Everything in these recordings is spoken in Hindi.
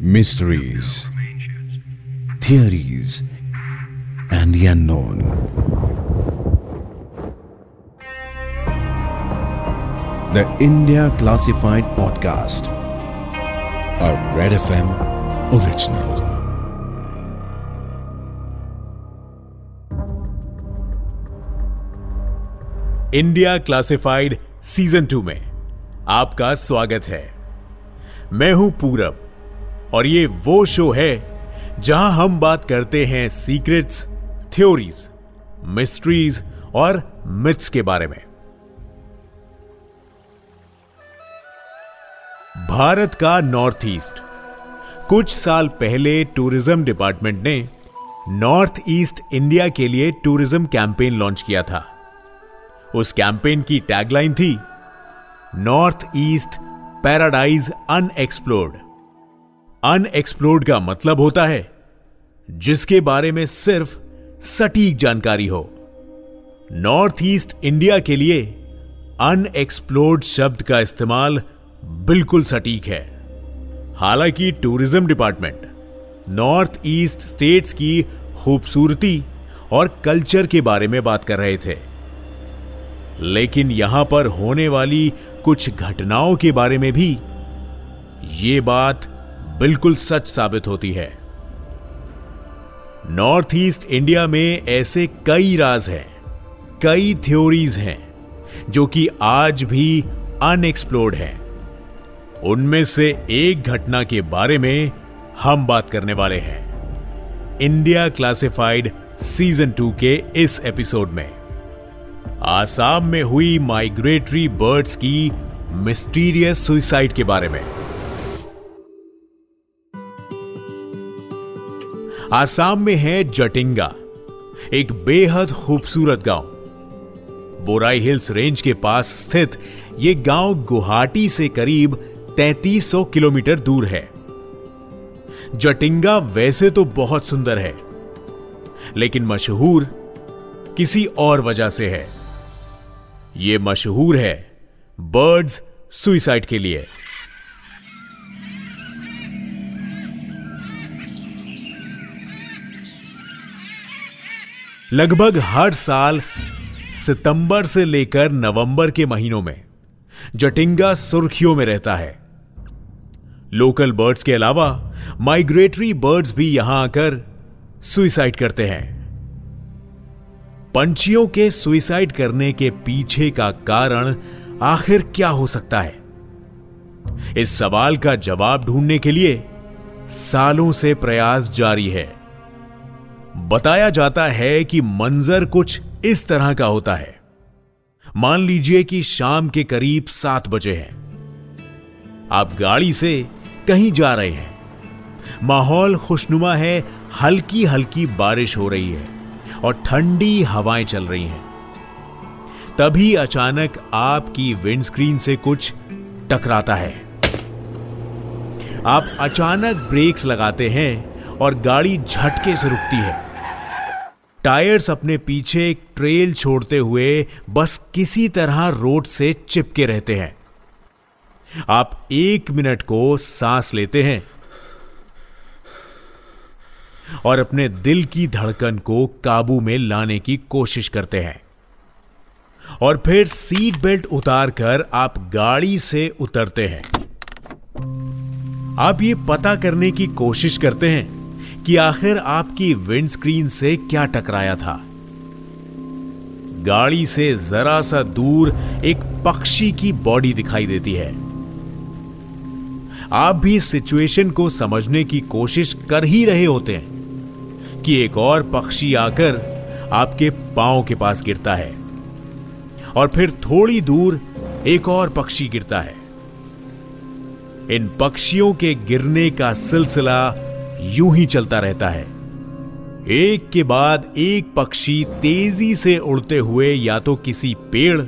mysteries, theories, and the unknown. The India Classified Podcast, a Red FM original. India classified season two में आपका स्वागत है मैं हूँ पूरब और ये वो शो है जहाँ हम बात करते हैं सीक्रेट्स, थ्योरीज, मिस्ट्रीज और मिथ्स के बारे में। भारत का नॉर्थ ईस्ट। कुछ साल पहले टूरिज़्म डिपार्टमेंट ने नॉर्थ ईस्ट इंडिया के लिए टूरिज़्म कैंपेन लॉन्च किया था। उस कैंपेन की टैगलाइन थी, north east paradise unexplored. Unexplored का मतलब होता है, जिसके बारे में सिर्फ़ सटीक जानकारी हो। नॉर्थ ईस्ट इंडिया के लिए अनएक्सप्लोर्ड शब्द का इस्तेमाल बिल्कुल सटीक है। हालाँकि tourism department north east states की खूबसूरती और कल्चर के बारे में बात कर रहे थे। लेकिन यहाँ पर होने वाली कुछ घटनाओं के बारे में भी ये बात बिल्कुल सच साबित होती है। नॉर्थ ईस्ट इंडिया में ऐसे कई राज हैं, कई थ्योरीज हैं, जो कि आज भी अनएक्सप्लोर्ड हैं। उनमें से एक घटना के बारे में हम बात करने वाले हैं। इंडिया क्लासिफाइड सीज़न टू के इस एपिसोड में। आसाम में हुई माइग्रेटरी बर्ड्स की मिस्टीरियस सुइसाइड के बारे में। आसाम में है जटिंगा, एक बेहद खूबसूरत गाँव। बोराई हिल्स रेंज के पास स्थित यह गाँव गुवाहाटी से करीब 3300 किलोमीटर दूर है। जटिंगा वैसे तो बहुत सुंदर है, लेकिन मशहूर किसी और वजह से है। यह मशहूर है बर्ड्स सुइसाइड के लिए। लगभग हर साल सितंबर से लेकर नवंबर के महीनों में जटिंगा सुर्खियों में रहता है। लोकल बर्ड्स के अलावा माइग्रेटरी बर्ड्स भी यहाँ आकर सुइसाइड करते हैं। पंछियों के सुइसाइड करने के पीछे का कारण आखिर क्या हो सकता है? इस सवाल का जवाब ढूँढने के लिए सालों से प्रयास जारी है। बताया जाता है कि मंजर कुछ इस तरह का होता है। मान लीजिए कि शाम के करीब सात बजे हैं। आप गाड़ी से कहीं जा रहे हैं। माहौल खुशनुमा है हल्की हल्की बारिश हो रही है और ठंडी हवाएँ चल रही हैं। तभी अचानक आपकी विंडस्क्रीन से कुछ टकराता है। आप अचानक ब्रेक्स लगाते हैं और गाड़ी झटके से रुकती है। टायर्स अपने पीछे एक ट्रेल छोड़ते हुए बस किसी तरह रोड से चिपके रहते हैं। आप एक मिनट को सांस लेते हैं और अपने दिल की धड़कन को काबू में लाने की कोशिश करते हैं। और फिर सीट बेल्ट उतारकर आप गाड़ी से उतरते हैं। आप ये पता करने की कोशिश करते हैं कि आखिर आपकी विंडस्क्रीन से क्या टकराया था। गाड़ी से जरा सा दूर एक पक्षी की बॉडी दिखाई देती है। आप भी सिचुएशन को समझने की कोशिश कर ही रहे होते हैं कि एक और पक्षी आकर आपके पाँव के पास गिरता है और फिर थोड़ी दूर एक और पक्षी गिरता है। इन पक्षियों के गिरने का सिलसिला यूँ ही चलता रहता है। एक के बाद एक पक्षी तेज़ी से उड़ते हुए या तो किसी पेड़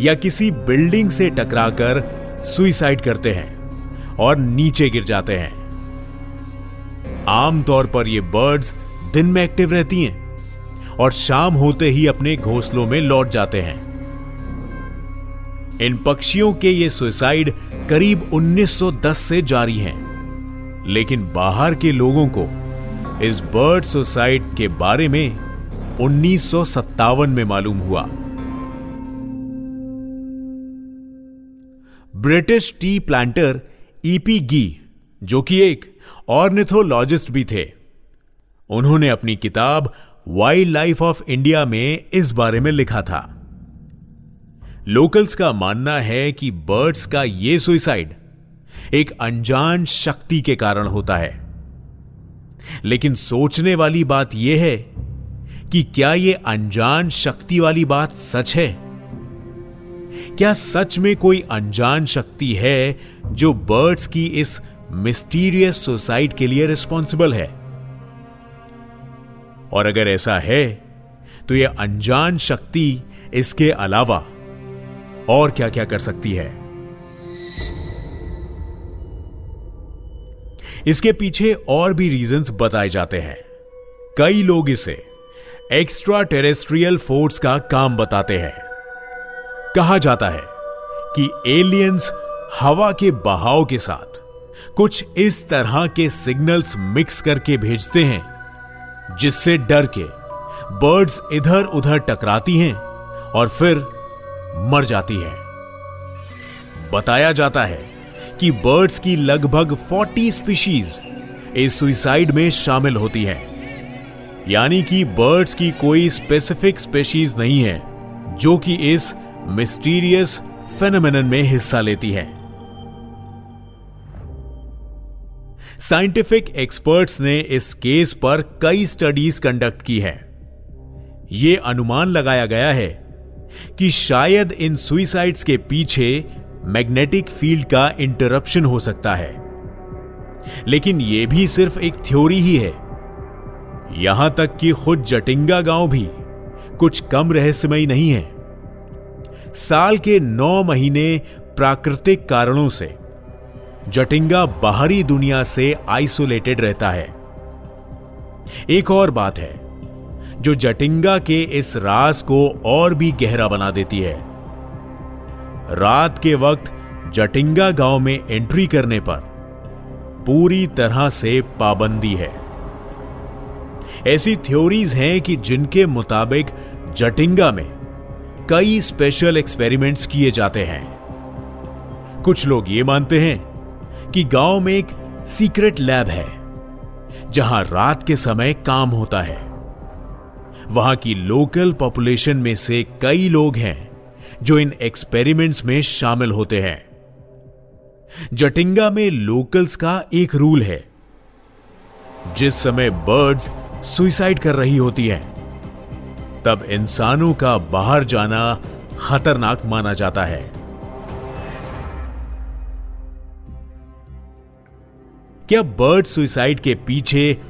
या किसी बिल्डिंग से टकराकर सुइसाइड करते हैं और नीचे गिर जाते हैं। आमतौर पर ये बर्ड्स दिन में एक्टिव रहती हैं और शाम होते ही अपने घोंसलों में लौट जाते हैं। इन पक्षियों के ये सुसाइड करीब 1910 से जारी हैं। लेकिन बाहर के लोगों को इस बर्ड सुसाइड के बारे में उन्नीस सौ सत्तावन में मालूम हुआ। ब्रिटिश टी प्लांटर ईपी गी जो कि एक ऑर्निथोलॉजिस्ट भी थे, उन्होंने अपनी किताब वाइल्ड लाइफ ऑफ़ इंडिया में इस बारे में लिखा था। लोकल्स का मानना है कि बर्ड्स का यह सुइसाइड एक अनजान शक्ति के कारण होता है। लेकिन सोचने वाली बात यह है कि क्या यह अनजान शक्ति वाली बात सच है? क्या सच में कोई अनजान शक्ति है जो बर्ड्स की इस मिस्टीरियस सुसाइड के लिए रिस्पॉन्सिबल है? और अगर ऐसा है तो यह अनजान शक्ति इसके अलावा और क्या क्या कर सकती है? इसके पीछे और भी रीजंस बताए जाते हैं। कई लोग इसे एक्स्ट्रा टेरेस्ट्रियल फोर्स का काम बताते हैं। कहा जाता है कि एलियंस हवा के बहाव के साथ कुछ इस तरह के सिग्नल्स मिक्स करके भेजते हैं, जिससे डर के बर्ड्स इधर उधर टकराती हैं और फिर मर जाती हैं। बताया जाता है कि बर्ड्स की लगभग 40 स्पीशीज इस सुइसाइड में शामिल होती हैं। यानी कि बर्ड्स की कोई स्पेसिफिक स्पेशीज नहीं है, जो कि इस मिस्टीरियस फेनोमेनन में हिस्सा लेती है। साइंटिफिक एक्सपर्ट्स ने इस केस पर कई स्टडीज़ कंडक्ट की है। यह अनुमान लगाया गया है कि शायद इन सुइसाइड्स के पीछे मैग्नेटिक फ़ील्ड का इंटरप्शन हो सकता है। लेकिन यह भी सिर्फ़ एक थ्योरी ही है। यहाँ तक कि खुद जटिंगा गाँव भी कुछ कम रहस्यमयी नहीं है। साल के नौ महीने प्राकृतिक कारणों से जटिंगा बाहरी दुनिया से आइसोलेटेड रहता है। एक और बात है, जो जटिंगा के इस राज को और भी गहरा बना देती है। रात के वक्त जटिंगा गाँव में एंट्री करने पर पूरी तरह से पाबंदी है। ऐसी थ्योरीज हैं कि जिनके मुताबिक जटिंगा में कई स्पेशल एक्सपेरिमेंट्स किए जाते हैं। कुछ लोग ये मानते हैं कि गाँव में एक सीक्रेट लैब है, जहाँ रात के समय काम होता है। वहाँ की लोकल पॉपुलेशन में से कई लोग हैं। जो इन एक्सपेरिमेंट्स में शामिल होते हैं। जटिंगा में लोकल्स का एक रूल है, जिस समय बर्ड्स सुइसाइड कर रही होती हैं, तब इंसानों का बाहर जाना खतरनाक माना जाता है। क्या बर्ड सुइसाइड के पीछे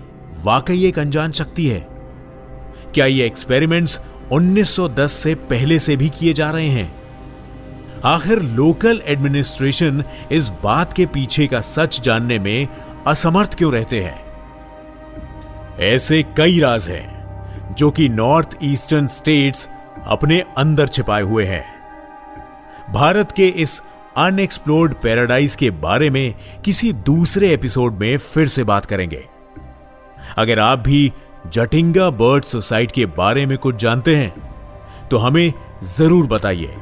वाकई एक अनजान शक्ति है? क्या ये एक्सपेरिमेंट्स 1910 से पहले से भी किए जा रहे हैं। आखिर लोकल एडमिनिस्ट्रेशन इस बात के पीछे का सच जानने में असमर्थ क्यों रहते हैं? ऐसे कई राज हैं, जो कि नॉर्थ ईस्टर्न स्टेट्स अपने अंदर छिपाए हुए हैं। भारत के इस अनएक्सप्लोर्ड पैराडाइज के बारे में किसी दूसरे एपिसोड में फिर से बात करेंगे। अगर आप भी जटिंगा बर्ड सोसाइटी के बारे में कुछ जानते हैं? तो हमें ज़रूर बताइए।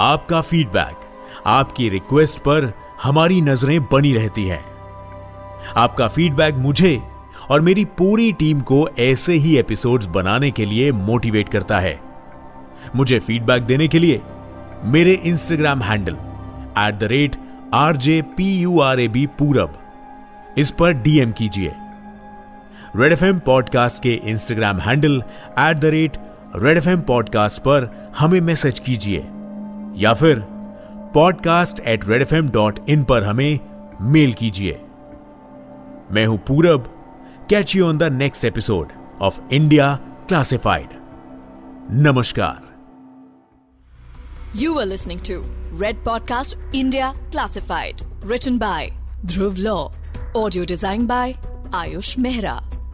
आपका फीडबैक, आपकी रिक्वेस्ट पर हमारी नज़रें बनी रहती हैं। आपका फीडबैक मुझे और मेरी पूरी टीम को ऐसे ही एपिसोड्स बनाने के लिए मोटिवेट करता है। मुझे फीडबैक देने के लिए मेरे Instagram handle at the rate R J P U R A B Purab इस पर डीएम कीजिए। रेड एफ़ पॉडकास्ट के Instagram handle at the rate red F podcast पर हमें मैसेज कीजिए। या फिर podcast at red F dot in पर हमें मेल कीजिए। मैं हूँ Purab. Catch you on the next episode of India classified नमस्कार। You are listening to red podcast India classified return by Dhruv Law audio design by Ayush Mehra